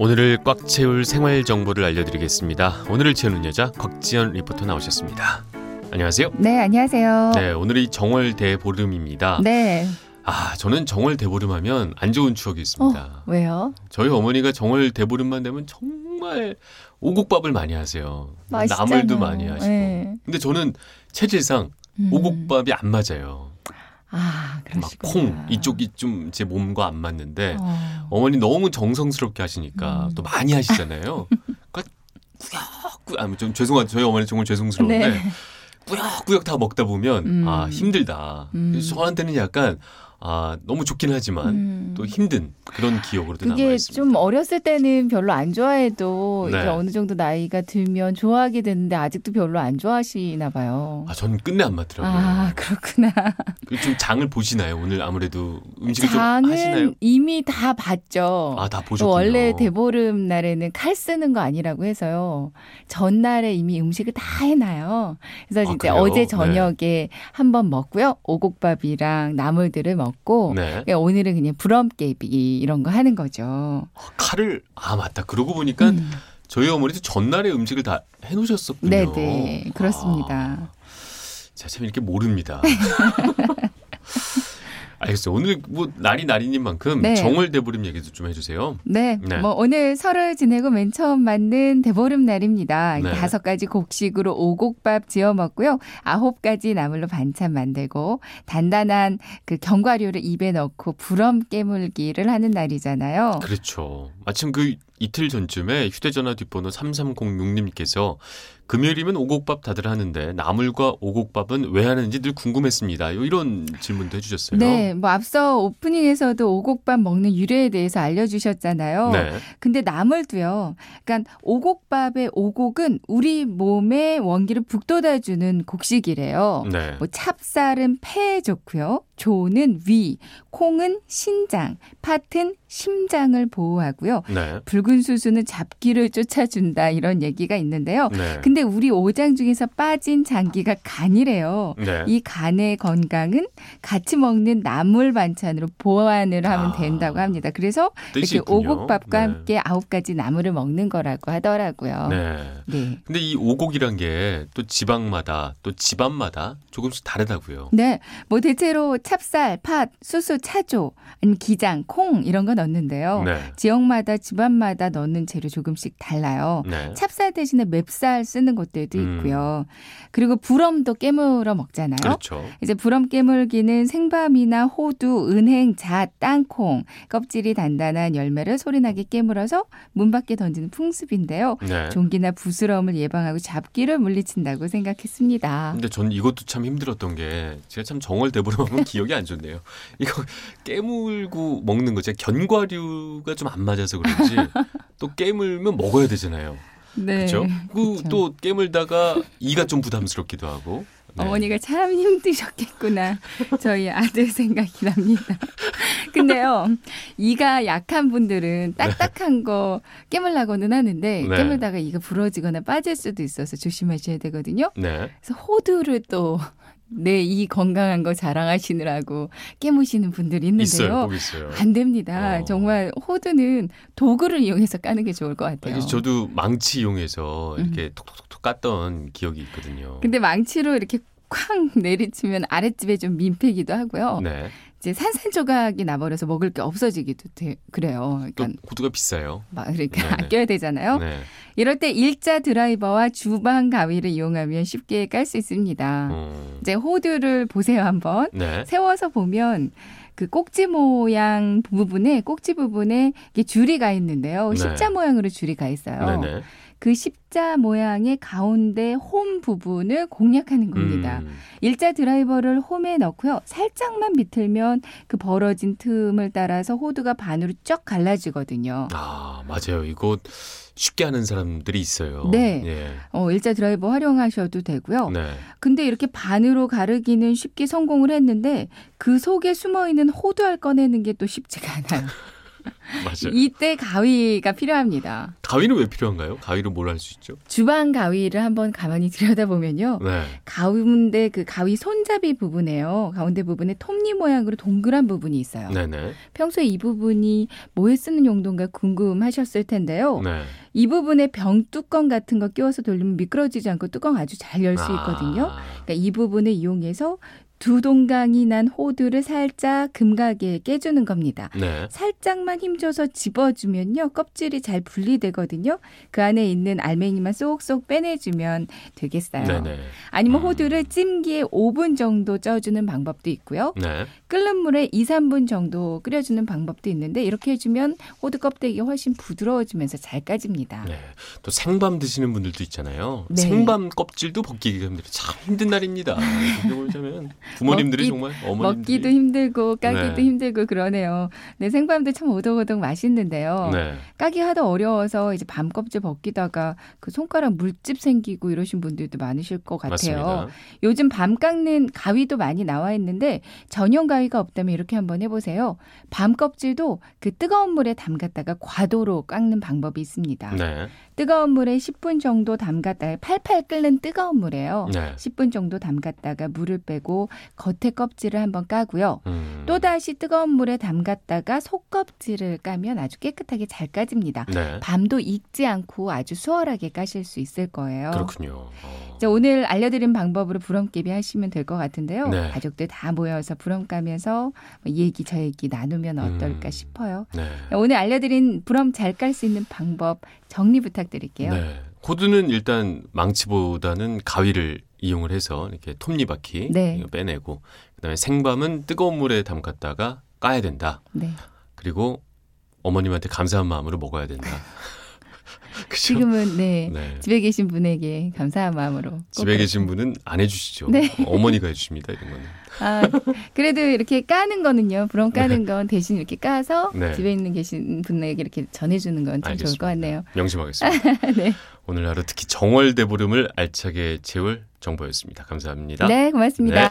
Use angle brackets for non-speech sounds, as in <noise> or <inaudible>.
오늘을 꽉 채울 생활 정보를 알려드리겠습니다. 오늘을 채우는 여자 곽지연 리포터 나오셨습니다. 안녕하세요. 네, 안녕하세요. 네, 오늘이 정월 대보름입니다. 네. 아, 저는 정월 대보름 하면 안 좋은 추억이 있습니다. 어, 왜요? 저희 어머니가 정월 대보름만 되면 정말 오곡밥을 많이 하세요. 맛있잖아요. 나물도 많이 하시고. 네. 근데 저는 체질상 음. 오곡밥이 안 맞아요. 아, 막 그러시구나. 콩 이쪽이 좀 제 몸과 안 맞는데 어. 어머니 너무 정성스럽게 하시니까 음. 또 많이 하시잖아요. 그러니까 꾸역꾸역 아니 좀 죄송한 저희 어머니 정말 죄송스러운데 네. 꾸역꾸역 다 먹다 보면 음. 아 힘들다. 음. 저한테는 약간 아 너무 좋긴 하지만 음. 또 힘든 그런 기억으로도 남아 그게 있습니다. 좀 어렸을 때는 별로 안 좋아해도 네. 이제 어느 정도 나이가 들면 좋아하게 되는데 아직도 별로 안 좋아하시나 봐요. 아 저는 끝내 안 맞더라고요. 아, 그렇구나. 그좀 장을 보시나요? 오늘 아무래도 음식을 좀 장은 하시나요? 이미 다 봤죠. 아다또 보셨군요. 원래 대보름 날에는 칼 쓰는 거 아니라고 해서요. 전날에 이미 음식을 다 해놔요. 그래서 아, 이제 그래요? 어제 저녁에 한번 먹고요. 오곡밥이랑 나물들을 먹고 네. 그러니까 오늘은 그냥 부럼깨비 이런 거 하는 거죠. 아, 칼을 아 맞다. 그러고 보니까 음. 저희 어머니도 전날에 음식을 다 해놓으셨었군요. 네네 그렇습니다. 아, 제가 참 이렇게 모릅니다. <laughs> 알겠어요. 오늘 뭐 날이 날이인 만큼 네. 정월 대보름 얘기도 좀 해주세요. 네, 네. 뭐 오늘 설을 지내고 맨 처음 맞는 대보름 날입니다. 네. 다섯 가지 곡식으로 오곡밥 지어 먹고요. 아홉 가지 나물로 반찬 만들고 단단한 그 견과류를 입에 넣고 부럼 깨물기를 하는 날이잖아요. 그렇죠. 마침 그 이틀 전쯤에 휴대전화 뒷번호 3306님께서 금요일이면 오곡밥 다들 하는데 나물과 오곡밥은 왜 하는지 늘 궁금했습니다. 요 이런 질문도 해주셨어요. 네, 뭐 앞서 오프닝에서도 오곡밥 먹는 유래에 대해서 알려주셨잖아요. 네. 근데 나물도요. 그러니까 오곡밥의 오곡은 우리 몸의 원기를 북돋아주는 곡식이래요. 네. 뭐 찹쌀은 폐에 좋고요. 조는 위, 콩은 신장, 팥은 심장을 보호하고요. 네. 붉은 수수는 잡기를 쫓아준다 이런 얘기가 있는데요. 네. 근데 우리 오장 중에서 빠진 장기가 간이래요. 네. 이 간의 건강은 같이 먹는 나물 반찬으로 보완을 하면 아, 된다고 합니다. 그래서 이렇게 있군요. 오곡밥과 네. 함께 아홉 가지 나물을 먹는 거라고 하더라고요. 네. 네. 근데 이 오곡이란 게 또 지방마다 또 집안마다 조금씩 다르다고요. 네, 뭐 대체로 찹쌀, 팥, 수수, 차조, 아니면 기장, 콩 이런 거 넣는데요. 네. 지역마다 집안마다 넣는 재료 조금씩 달라요. 네. 찹쌀 대신에 맵쌀 쓰는 곳들도 음. 있고요. 그리고 부럼도 깨물어 먹잖아요. 그렇죠. 이제 부럼 깨물기는 생밤이나 호두, 은행, 잣, 땅콩, 껍질이 단단한 열매를 소리나게 깨물어서 문 밖에 던지는 풍습인데요. 네. 종기나 부스러움을 예방하고 잡기를 물리친다고 생각했습니다. 근데 전 이것도 참 힘들었던 게 제가 참 정월 대보름 하면 <laughs> 기억이 안 좋네요. 이거 깨물고 먹는 거 제가 견과류가 좀 안 맞아서 그런지 또 깨물면 먹어야 되잖아요. 네. 그렇죠? 그렇죠. 또 깨물다가 이가 좀 부담스럽기도 하고. 네. 어머니가 참 힘드셨겠구나. 저희 아들 생각이 납니다. 근데요, 이가 약한 분들은 딱딱한 거 깨물라고는 하는데 네. 깨물다가 이가 부러지거나 빠질 수도 있어서 조심하셔야 되거든요. 네. 그래서 호두를 또 내이 건강한 거 자랑하시느라고 깨무시는 분들이 있는데요. 있어요. 안 됩니다. 어. 정말 호두는 도구를 이용해서 까는 게 좋을 것 같아요. 아니, 저도 망치 이용해서 음. 이렇게 톡톡톡톡 깠던 기억이 있거든요. 근데 망치로 이렇게 쾅 내리치면 아랫집에 좀 민폐기도 하고요. 네. 이제 산산조각이 나버려서 먹을 게 없어지기도 돼, 그래요. 또 그러니까 호두가 비싸요. 막 그러니까 네네. 아껴야 되잖아요. 네. 이럴 때 일자 드라이버와 주방 가위를 이용하면 쉽게 깔 수 있습니다. 어. 이제 호두를 보세요 한번. 네. 세워서 보면 그 꼭지 모양 부분에 꼭지 부분에 이게 줄이 가 있는데요. 네. 십자 모양으로 줄이 가 있어요. 네네. 그 십자 모양의 가운데 홈 부분을 공략하는 겁니다. 음. 일자 드라이버를 홈에 넣고요. 살짝만 비틀면 그 벌어진 틈을 따라서 호두가 반으로 쫙 갈라지거든요. 아 맞아요. 이거 쉽게 하는 사람들이 있어요. 네. 예. 어, 일자 드라이버 활용하셔도 되고요. 네. 근데 이렇게 반으로 가르기는 쉽게 성공을 했는데 그 속에 숨어 있는 호두알 꺼내는 게 또 쉽지가 않아요. <laughs> <laughs> 맞아요. 이때 가위가 필요합니다. 가위는 왜 필요한가요? 가위로 뭘 할 수 있죠? 주방 가위를 한번 가만히 <laughs> 들여다보면요. 네. 가운데 그 가위 손잡이 부분에요. 가운데 부분에 톱니 모양으로 동그란 부분이 있어요. 네네. 평소에 이 부분이 뭐에 쓰는 용도인가 궁금하셨을 텐데요. 네. 이 부분에 병 뚜껑 같은 거 끼워서 돌리면 미끄러지지 않고 뚜껑 아주 잘 열 수 있거든요. 아, 그러니까 이 부분을 이용해서 두 동강이 난 호두를 살짝 금가게 깨주는 겁니다. 네. 살짝만 힘줘서 집어주면요 껍질이 잘 분리되거든요. 그 안에 있는 알맹이만 쏙쏙 빼내주면 되겠어요. 네네. 아니면 음. 호두를 찜기에 5분 정도 쪄주는 방법도 있고요. 네. 끓는 물에 2, 3분 정도 끓여주는 방법도 있는데 이렇게 해주면 호두 껍데기가 훨씬 부드러워지면서 잘 까집니다. 네. 또 생밤 드시는 분들도 있잖아요. 네. 생밤 껍질도 벗기기가 힘들어요. 참 힘든 날입니다. <laughs> 부모님들이 먹기- 정말 어머님들이 먹기도 힘들고 까기도 네. 힘들고 그러네요. 네, 생밤도 참 오독오독 맛있는데요. 네. 까기 하도 어려워서 이제 밤 껍질 벗기다가 그 손가락 물집 생기고 이러신 분들도 많으실 것 같아요. 맞습니다. 요즘 밤 깎는 가위도 많이 나와 있는데 전용 가위가 없다면 이렇게 한번 해보세요. 밤 껍질도 그 뜨거운 물에 담갔다가 과도로 깎는 방법이 있습니다. 네. 뜨거운 물에 10분 정도 담갔다가 팔팔 끓는 뜨거운 물에요. 네. 10분 정도 담갔다가 물을 빼고 겉에 껍질을 한번 까고요. 음. 또 다시 뜨거운 물에 담갔다가 속 껍질을 까면 아주 깨끗하게 잘 까집니다. 네. 밤도 익지 않고 아주 수월하게 까실 수 있을 거예요. 그렇군요. 어. 자, 오늘 알려드린 방법으로 부럼깨비 하시면 될 것 같은데요. 네. 가족들 다 모여서 부럼 까면서 뭐이 얘기 저 얘기 나누면 어떨까 음. 싶어요. 네. 오늘 알려드린 부럼 잘 깔 수 있는 방법 정리 부탁드릴게요. 네. 호두는 일단 망치보다는 가위를 이용을 해서 이렇게 톱니바퀴 네. 빼내고 그다음에 생밤은 뜨거운 물에 담갔다가 까야 된다. 네. 그리고 어머님한테 감사한 마음으로 먹어야 된다. <laughs> <laughs> 그죠? 지금은 네. 네. 집에 계신 분에게 감사한 마음으로 꼭 집에 계신 분은 안 해주시죠. 네. 어머니가 해주십니다. 이런 거는. 아, 그래도 이렇게 까는 거는요. 부럼 까는 건 대신 이렇게 까서 네. 집에 있는 계신 분에게 이렇게 전해주는 건 참 좋을 것 같네요. 명심하겠습니다. <laughs> 네. 오늘 하루 특히 정월 대보름을 알차게 채울 정보였습니다. 감사합니다. 네, 고맙습니다. 네.